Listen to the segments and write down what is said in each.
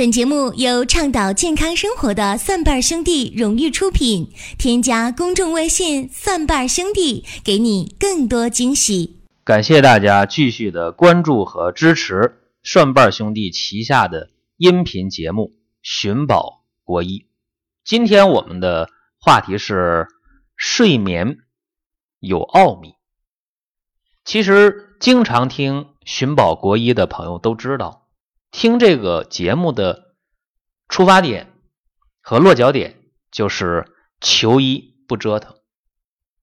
本节目由倡导健康生活的蒜瓣兄弟荣誉出品。添加公众微信“蒜瓣兄弟”，给你更多惊喜。感谢大家继续的关注和支持蒜瓣兄弟旗下的音频节目《寻宝国医》。今天我们的话题是睡眠有奥秘。其实，经常听《寻宝国医》的朋友都知道。听这个节目的出发点和落脚点就是求医不折腾。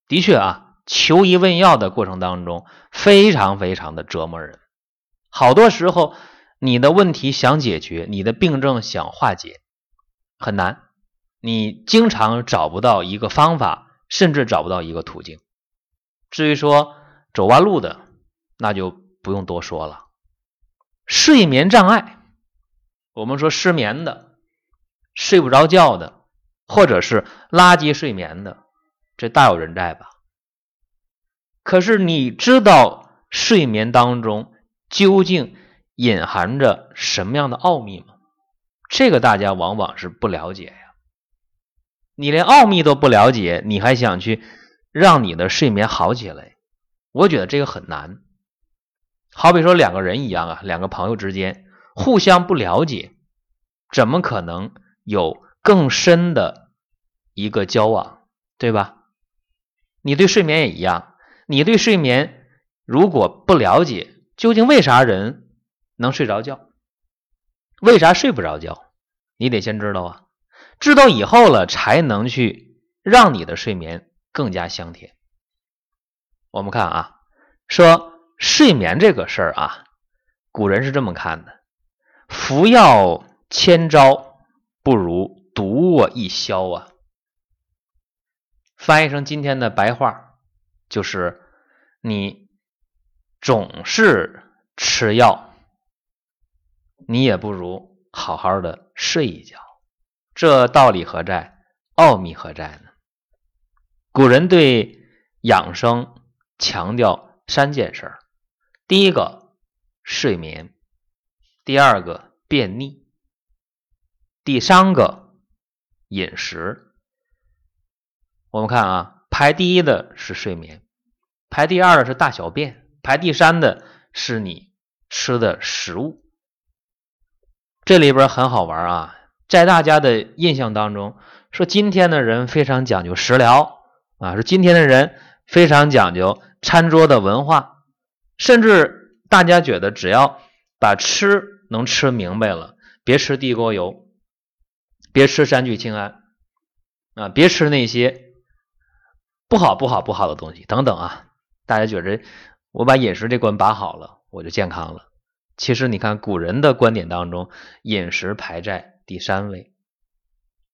的确啊，求医问药的过程当中非常非常的折磨人。好多时候，你的问题想解决，你的病症想化解很难，你经常找不到一个方法，甚至找不到一个途径。至于说走弯路的，那就不用多说了。睡眠障碍，我们说失眠的、睡不着觉的，或者是垃圾睡眠的，这大有人在吧？可是你知道睡眠当中究竟隐含着什么样的奥秘吗？这个大家往往是不了解呀。你连奥秘都不了解，你还想去让你的睡眠好起来？我觉得这个很难。好比说两个人一样啊，两个朋友之间互相不了解，怎么可能有更深的一个交往，对吧？你对睡眠也一样，你对睡眠如果不了解，究竟为啥人能睡着觉，为啥睡不着觉？你得先知道啊，知道以后了，才能去让你的睡眠更加香甜。我们看啊，说。睡眠这个事儿啊，古人是这么看的：服药千招，不如独卧一宵啊。翻译成今天的白话，就是你总是吃药，你也不如好好的睡一觉。这道理何在？奥秘何在呢？古人对养生强调三件事儿。第一个睡眠，第二个便秘，第三个饮食。我们看啊，排第一的是睡眠，排第二的是大小便，排第三的是你吃的食物。这里边很好玩啊，在大家的印象当中，说今天的人非常讲究食疗啊，说今天的人非常讲究餐桌的文化。甚至大家觉得，只要把吃能吃明白了，别吃地沟油，别吃三聚氰胺啊，别吃那些不好不好不好的东西等等啊。大家觉得我把饮食这关把好了，我就健康了。其实你看古人的观点当中，饮食排在第三位。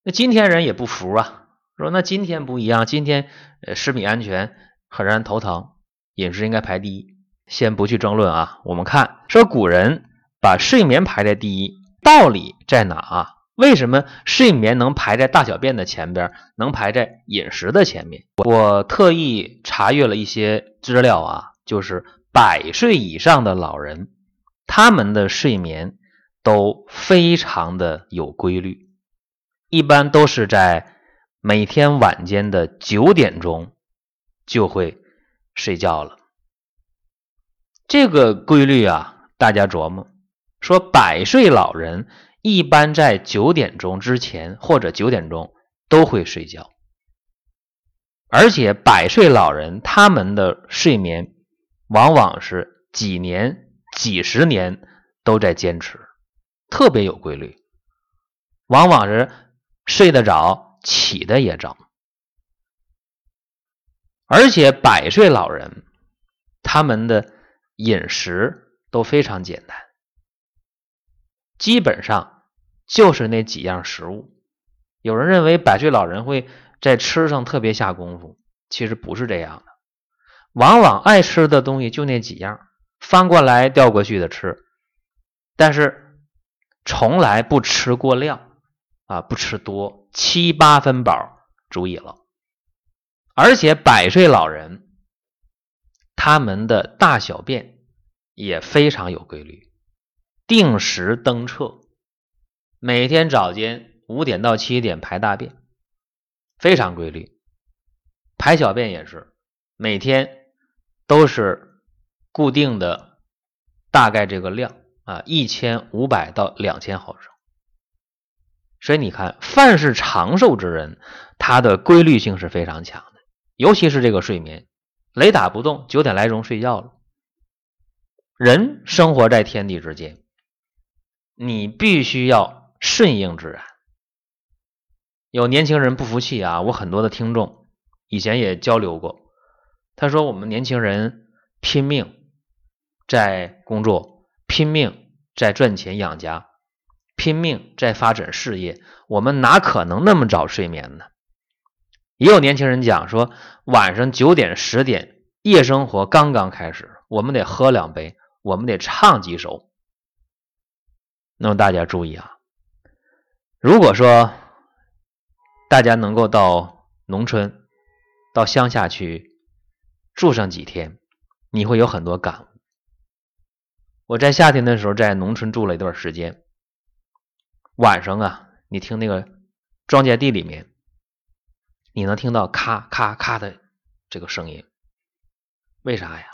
那今天人也不服啊，说那今天不一样，今天呃食品安全很让人头疼，饮食应该排第一。先不去争论啊，我们看说古人把睡眠排在第一，道理在哪啊？为什么睡眠能排在大小便的前边，能排在饮食的前面？我特意查阅了一些资料啊，就是百岁以上的老人，他们的睡眠都非常的有规律，一般都是在每天晚间的九点钟就会睡觉了。这个规律啊，大家琢磨，说百岁老人一般在九点钟之前或者九点钟都会睡觉，而且百岁老人他们的睡眠往往是几年、几十年都在坚持，特别有规律，往往是睡得早，起的也早，而且百岁老人他们的。饮食都非常简单，基本上就是那几样食物。有人认为百岁老人会在吃上特别下功夫，其实不是这样的。往往爱吃的东西就那几样，翻过来调过去的吃，但是从来不吃过量啊，不吃多，七八分饱足以了。而且百岁老人。他们的大小便也非常有规律，定时登厕，每天早间五点到七点排大便，非常规律。排小便也是每天都是固定的，大概这个量啊，一千五百到两千毫升。所以你看，凡是长寿之人，他的规律性是非常强的，尤其是这个睡眠，雷打不动，九点来钟睡觉了。人生活在天地之间，你必须要顺应自然。有年轻人不服气啊，我很多的听众以前也交流过，他说我们年轻人拼命在工作，拼命在赚钱养家。拼命在发展事业，我们哪可能那么早睡眠呢？也有年轻人讲说，晚上九点十点，夜生活刚刚开始，我们得喝两杯，我们得唱几首。那么大家注意啊，如果说大家能够到农村、到乡下去住上几天，你会有很多感悟。我在夏天的时候在农村住了一段时间。晚上啊，你听那个庄稼地里面，你能听到咔咔咔的这个声音，为啥呀？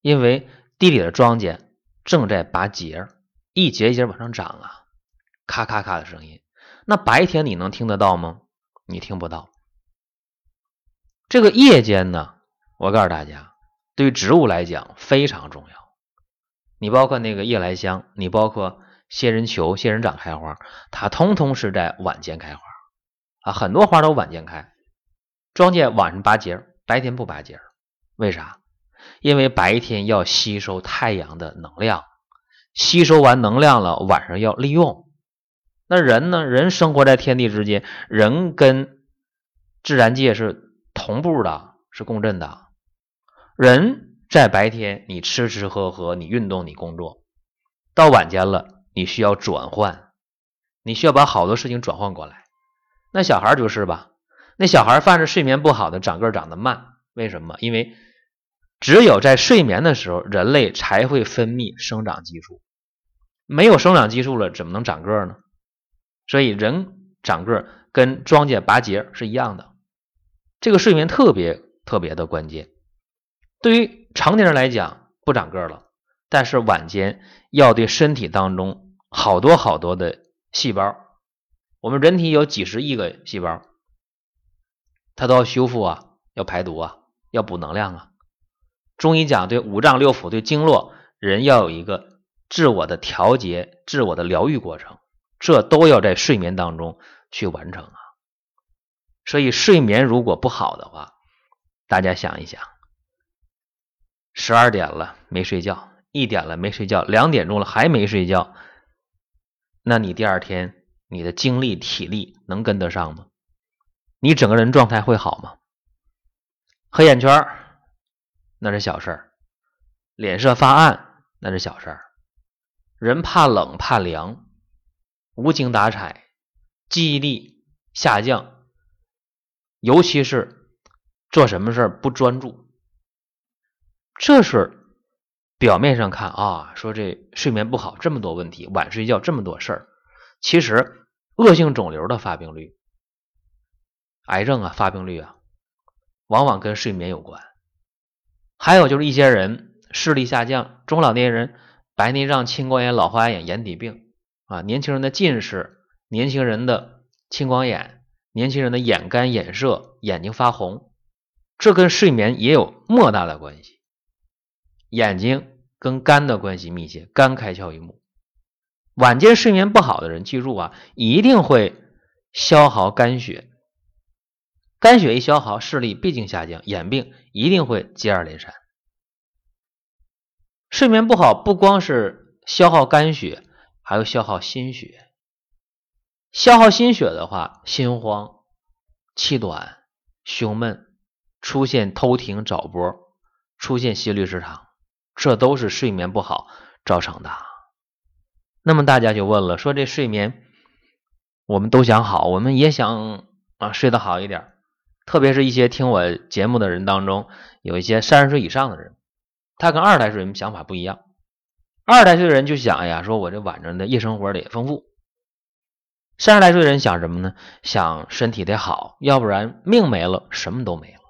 因为地里的庄稼正在拔节，一节一节往上长啊，咔咔咔的声音。那白天你能听得到吗？你听不到。这个夜间呢，我告诉大家，对于植物来讲非常重要。你包括那个夜来香，你包括。仙人球、仙人掌开花，它通通是在晚间开花啊，很多花都晚间开。庄稼晚上拔节，白天不拔节，为啥？因为白天要吸收太阳的能量，吸收完能量了，晚上要利用。那人呢？人生活在天地之间，人跟自然界是同步的，是共振的。人在白天，你吃吃喝喝，你运动，你工作，到晚间了。你需要转换，你需要把好多事情转换过来。那小孩就是吧，那小孩犯着睡眠不好的，长个长得慢。为什么？因为只有在睡眠的时候，人类才会分泌生长激素。没有生长激素了，怎么能长个呢？所以人长个跟庄稼拔节是一样的。这个睡眠特别特别的关键。对于成年人来讲，不长个了。但是晚间要对身体当中好多好多的细胞，我们人体有几十亿个细胞，它都要修复啊，要排毒啊，要补能量啊。中医讲对五脏六腑、对经络，人要有一个自我的调节、自我的疗愈过程，这都要在睡眠当中去完成啊。所以睡眠如果不好的话，大家想一想，十二点了没睡觉。一点了没睡觉，两点钟了还没睡觉，那你第二天你的精力体力能跟得上吗？你整个人状态会好吗？黑眼圈那是小事儿，脸色发暗那是小事儿，人怕冷怕凉，无精打采，记忆力下降，尤其是做什么事儿不专注，这是。表面上看啊，说这睡眠不好这么多问题，晚睡觉这么多事儿，其实恶性肿瘤的发病率、癌症啊发病率啊，往往跟睡眠有关。还有就是一些人视力下降，中老年人白内障、青光眼、老花眼、眼底病啊，年轻人的近视，年轻人的青光眼，年轻人的眼干眼涩、眼睛发红，这跟睡眠也有莫大的关系。眼睛。跟肝的关系密切，肝开窍于目。晚间睡眠不好的人，记住啊，一定会消耗肝血。肝血一消耗，视力毕竟下降，眼病一定会接二连三。睡眠不好，不光是消耗肝血，还有消耗心血。消耗心血的话，心慌、气短、胸闷，出现偷停早搏，出现心律失常。这都是睡眠不好造成的。那么大家就问了，说这睡眠我们都想好，我们也想啊睡得好一点。特别是一些听我节目的人当中，有一些三十岁以上的人，他跟二十来岁人想法不一样。二十来岁的人就想，哎呀，说我这晚上的夜生活得丰富，三十来岁的人想什么呢？想身体得好，要不然命没了，什么都没了。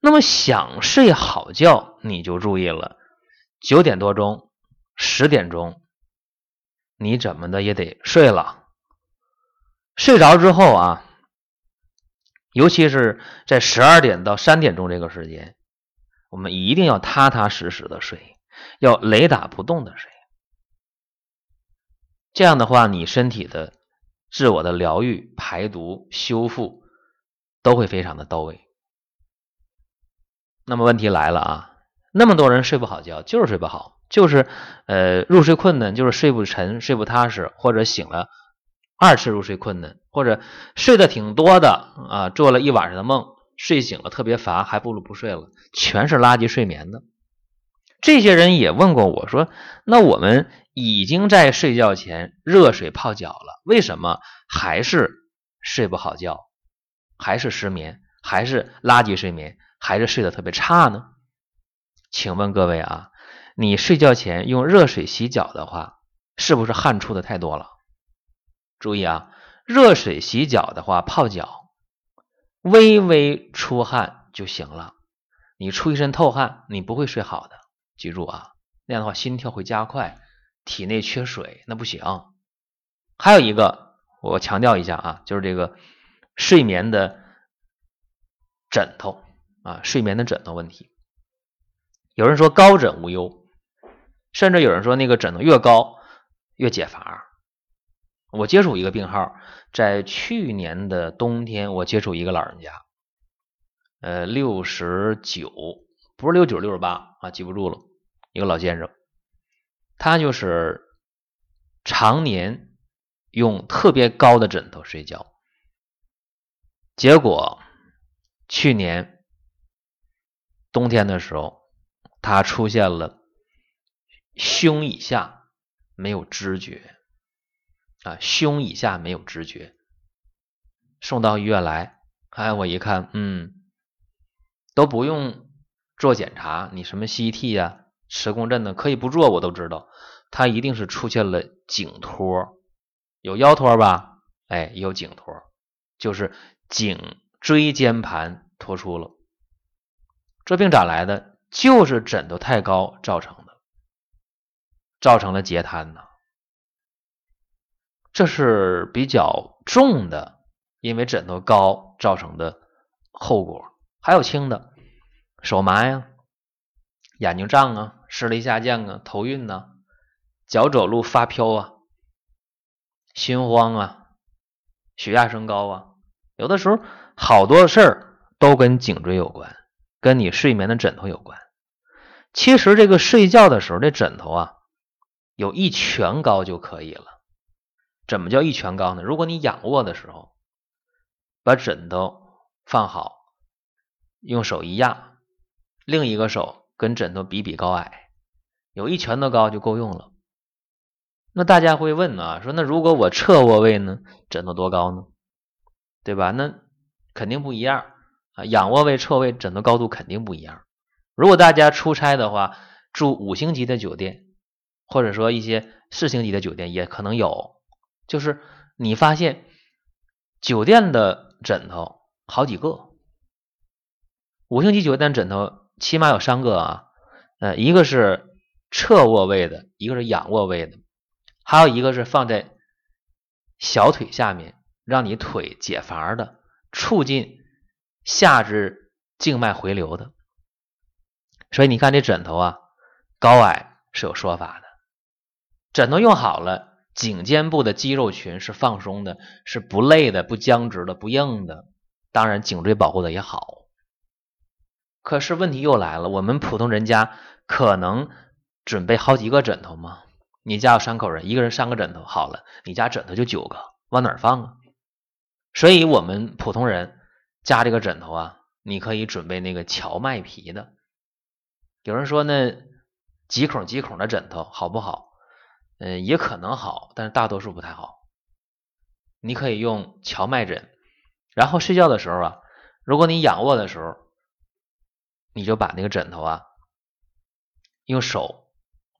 那么想睡好觉，你就注意了，九点多钟、十点钟，你怎么的也得睡了。睡着之后啊，尤其是在十二点到三点钟这个时间，我们一定要踏踏实实的睡，要雷打不动的睡。这样的话，你身体的自我的疗愈、排毒、修复都会非常的到位。那么问题来了啊，那么多人睡不好觉，就是睡不好，就是呃入睡困难，就是睡不沉、睡不踏实，或者醒了二次入睡困难，或者睡得挺多的啊，做了一晚上的梦，睡醒了特别乏，还不如不睡了，全是垃圾睡眠的。这些人也问过我说，那我们。已经在睡觉前热水泡脚了，为什么还是睡不好觉，还是失眠，还是垃圾睡眠，还是睡得特别差呢？请问各位啊，你睡觉前用热水洗脚的话，是不是汗出的太多了？注意啊，热水洗脚的话，泡脚微微出汗就行了。你出一身透汗，你不会睡好的。记住啊，那样的话心跳会加快。体内缺水那不行，还有一个我强调一下啊，就是这个睡眠的枕头啊，睡眠的枕头问题。有人说高枕无忧，甚至有人说那个枕头越高越解乏。我接触一个病号，在去年的冬天，我接触一个老人家，呃，六十九，不是六九六十八啊，记不住了，一个老先生。他就是常年用特别高的枕头睡觉，结果去年冬天的时候，他出现了胸以下没有知觉啊，胸以下没有知觉，送到医院来，哎，我一看，嗯，都不用做检查，你什么 CT 呀？磁共振呢，可以不做，我都知道，它一定是出现了颈托，有腰托吧？哎，有颈托，就是颈椎间盘脱出了。这病咋来的？就是枕头太高造成的，造成了截瘫呢。这是比较重的，因为枕头高造成的后果。还有轻的，手麻呀，眼睛胀啊。视力下降啊，头晕呐，脚走路发飘啊，心慌啊，血压升高啊，有的时候好多事儿都跟颈椎有关，跟你睡眠的枕头有关。其实这个睡觉的时候，这枕头啊，有一拳高就可以了。怎么叫一拳高呢？如果你仰卧的时候，把枕头放好，用手一压，另一个手。跟枕头比比高矮，有一拳头高就够用了。那大家会问啊，说那如果我侧卧位呢，枕头多高呢？对吧？那肯定不一样啊。仰卧位、侧位枕头高度肯定不一样。如果大家出差的话，住五星级的酒店，或者说一些四星级的酒店也可能有，就是你发现酒店的枕头好几个，五星级酒店枕头。起码有三个啊，呃，一个是侧卧位的，一个是仰卧位的，还有一个是放在小腿下面，让你腿解乏的，促进下肢静脉回流的。所以你看这枕头啊，高矮是有说法的。枕头用好了，颈肩部的肌肉群是放松的，是不累的，不僵直的，不硬的，当然颈椎保护的也好。可是问题又来了，我们普通人家可能准备好几个枕头吗？你家有三口人，一个人三个枕头好了，你家枕头就九个，往哪儿放啊？所以，我们普通人家这个枕头啊，你可以准备那个荞麦皮的。有人说那几孔几孔的枕头好不好？嗯，也可能好，但是大多数不太好。你可以用荞麦枕，然后睡觉的时候啊，如果你仰卧的时候。你就把那个枕头啊，用手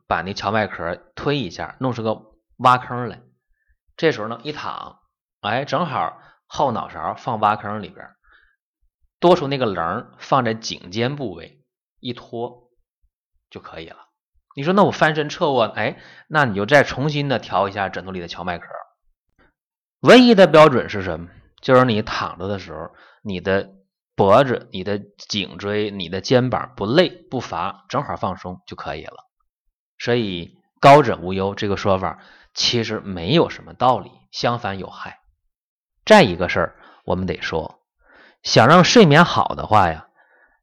把那荞麦壳推一下，弄出个挖坑来，这时候呢，一躺，哎，正好后脑勺放挖坑里边，多出那个棱放在颈肩部位，一托就可以了。你说那我翻身侧卧，哎，那你就再重新的调一下枕头里的荞麦壳。唯一的标准是什么？就是你躺着的时候，你的脖子、你的颈椎、你的肩膀不累不乏，正好放松就可以了。所以高枕无忧这个说法其实没有什么道理，相反有害。再一个事儿，我们得说，想让睡眠好的话呀，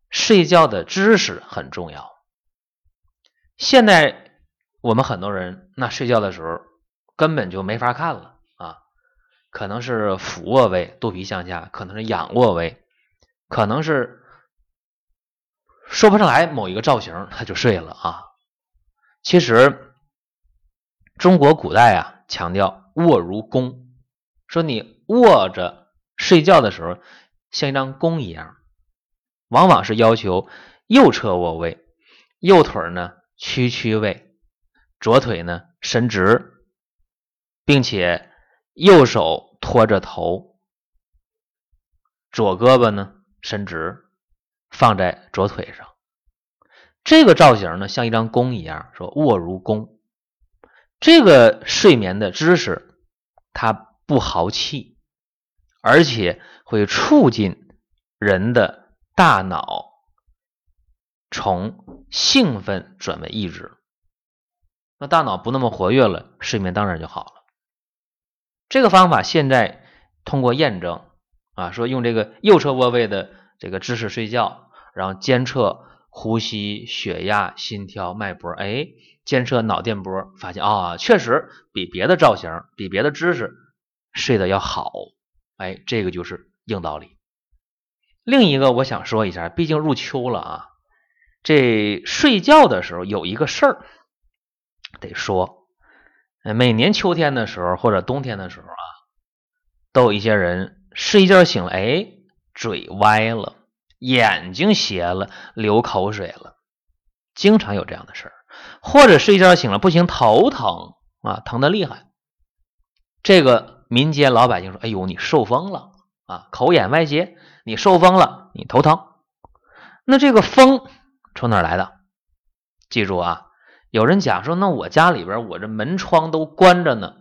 睡觉的姿势很重要。现在我们很多人那睡觉的时候根本就没法看了啊。可能是俯卧位，肚皮向下；可能是仰卧位；可能是说不上来某一个造型，他就睡了啊。其实中国古代啊强调卧如弓，说你卧着睡觉的时候像一张弓一样，往往是要求右侧卧位，右腿呢屈曲位，左腿呢伸直，并且。右手托着头，左胳膊呢伸直，放在左腿上。这个造型呢，像一张弓一样，说卧如弓。这个睡眠的姿势，它不豪气，而且会促进人的大脑从兴奋转为抑制。那大脑不那么活跃了，睡眠当然就好了。这个方法现在通过验证啊，说用这个右侧卧位的这个姿势睡觉，然后监测呼吸、血压、心跳、脉搏，哎，监测脑电波，发现啊，确实比别的造型、比别的姿势睡得要好，哎，这个就是硬道理。另一个我想说一下，毕竟入秋了啊，这睡觉的时候有一个事儿得说。每年秋天的时候或者冬天的时候啊，都有一些人睡一觉醒了，哎，嘴歪了，眼睛斜了，流口水了，经常有这样的事儿。或者睡一觉醒了不行，头疼啊，疼的厉害。这个民间老百姓说：“哎呦，你受风了啊，口眼歪斜，你受风了，你头疼。”那这个风从哪来的？记住啊。有人讲说，那我家里边我这门窗都关着呢，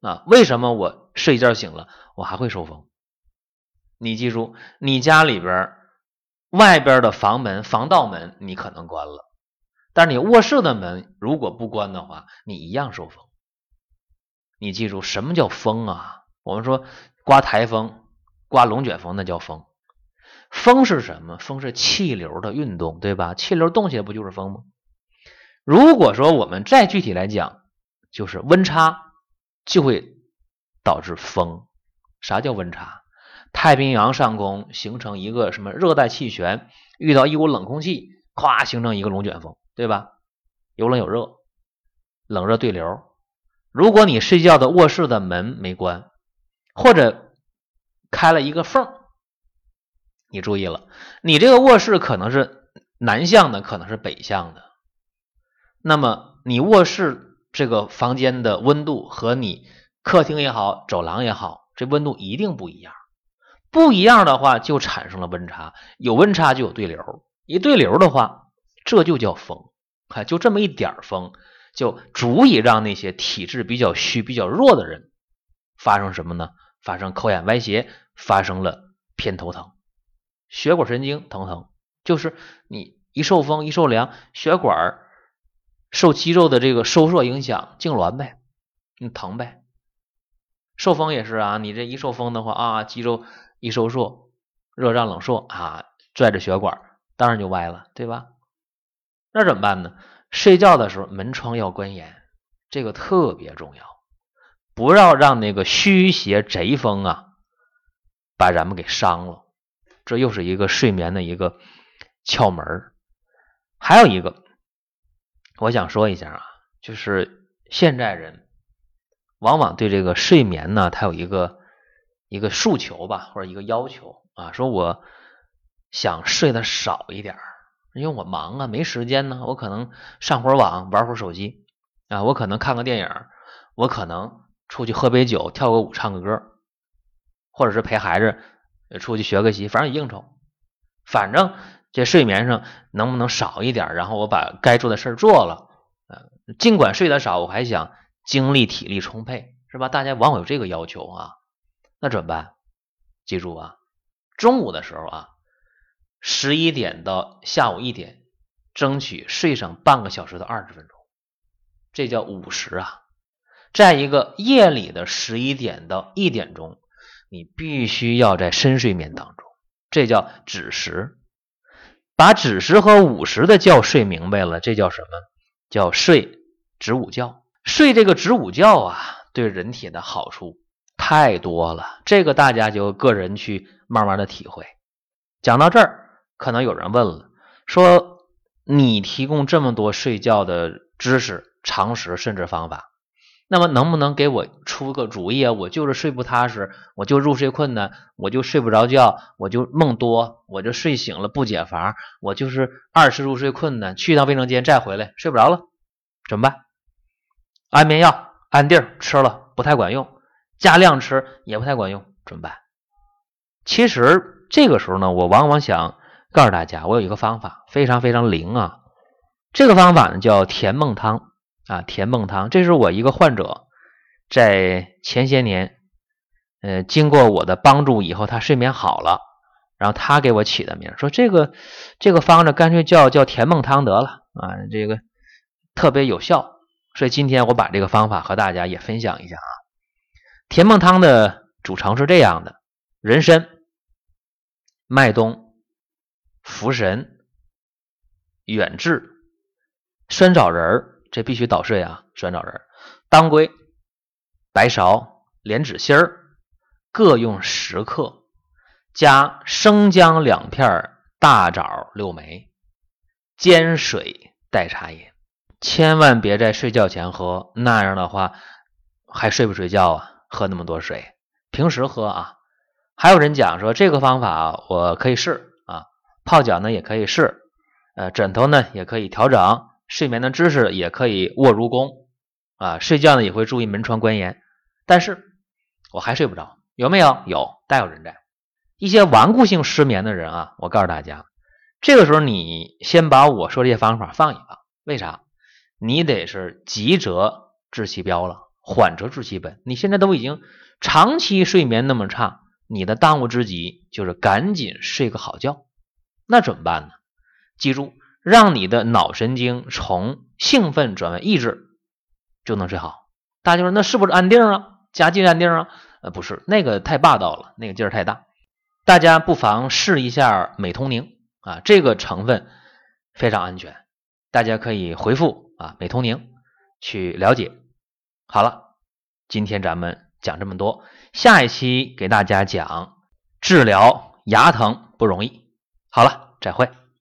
啊，为什么我睡一觉醒了我还会受风？你记住，你家里边外边的房门、防盗门你可能关了，但是你卧室的门如果不关的话，你一样受风。你记住，什么叫风啊？我们说刮台风、刮龙卷风那叫风，风是什么？风是气流的运动，对吧？气流动起来不就是风吗？如果说我们再具体来讲，就是温差就会导致风。啥叫温差？太平洋上空形成一个什么热带气旋，遇到一股冷空气，咵形成一个龙卷风，对吧？有冷有热，冷热对流。如果你睡觉的卧室的门没关，或者开了一个缝，你注意了，你这个卧室可能是南向的，可能是北向的。那么你卧室这个房间的温度和你客厅也好，走廊也好，这温度一定不一样。不一样的话，就产生了温差。有温差就有对流，一对流的话，这就叫风。啊，就这么一点风，就足以让那些体质比较虚、比较弱的人发生什么呢？发生口眼歪斜，发生了偏头疼、血管神经疼疼。就是你一受风、一受凉，血管。受肌肉的这个收缩影响，痉挛呗，你疼呗。受风也是啊，你这一受风的话啊，肌肉一收缩，热胀冷缩啊，拽着血管，当然就歪了，对吧？那怎么办呢？睡觉的时候门窗要关严，这个特别重要，不要让那个虚邪贼风啊把咱们给伤了。这又是一个睡眠的一个窍门还有一个。我想说一下啊，就是现在人往往对这个睡眠呢，他有一个一个诉求吧，或者一个要求啊，说我想睡得少一点因为我忙啊，没时间呢，我可能上会儿网，玩会儿手机啊，我可能看个电影，我可能出去喝杯酒、跳个舞、唱个歌，或者是陪孩子出去学个习，反正也应酬，反正这睡眠上能不能少一点？然后我把该做的事儿做了，尽管睡得少，我还想精力体力充沛，是吧？大家往往有这个要求啊，那怎么办？记住啊，中午的时候啊，十一点到下午一点，争取睡上半个小时到二十分钟，这叫午时啊。在一个夜里的十一点到一点钟，你必须要在深睡眠当中，这叫子时。把子时和午时的觉睡明白了，这叫什么？叫睡子午觉。睡这个子午觉啊，对人体的好处太多了，这个大家就个人去慢慢的体会。讲到这儿，可能有人问了，说你提供这么多睡觉的知识、常识甚至方法。那么能不能给我出个主意啊？我就是睡不踏实，我就入睡困难，我就睡不着觉，我就梦多，我就睡醒了不解乏，我就是二次入睡困难，去一趟卫生间再回来睡不着了，怎么办？安眠药、安定吃了不太管用，加量吃也不太管用，怎么办？其实这个时候呢，我往往想告诉大家，我有一个方法非常非常灵啊，这个方法呢叫甜梦汤。啊，甜梦汤，这是我一个患者，在前些年，呃，经过我的帮助以后，他睡眠好了，然后他给我起的名，说这个这个方子干脆叫叫甜梦汤得了啊，这个特别有效，所以今天我把这个方法和大家也分享一下啊。甜梦汤的组成是这样的：人参、麦冬、茯神、远志、酸枣仁儿。这必须捣碎啊！酸枣仁、当归、白芍、莲子心儿各用十克，加生姜两片，大枣六枚，煎水代茶饮。千万别在睡觉前喝，那样的话还睡不睡觉啊？喝那么多水，平时喝啊。还有人讲说这个方法我可以试啊，泡脚呢也可以试，呃，枕头呢也可以调整。睡眠的知识也可以卧如弓啊，睡觉呢也会注意门窗关严，但是我还睡不着，有没有？有，大有人在。一些顽固性失眠的人啊，我告诉大家，这个时候你先把我说这些方法放一放。为啥？你得是急则治其标了，缓则治其本。你现在都已经长期睡眠那么差，你的当务之急就是赶紧睡个好觉。那怎么办呢？记住。让你的脑神经从兴奋转为抑制，就能睡好。大家说那是不是安定啊？加劲安定啊？呃，不是，那个太霸道了，那个劲儿太大。大家不妨试一下美通宁啊，这个成分非常安全，大家可以回复啊美通宁去了解。好了，今天咱们讲这么多，下一期给大家讲治疗牙疼不容易。好了，再会。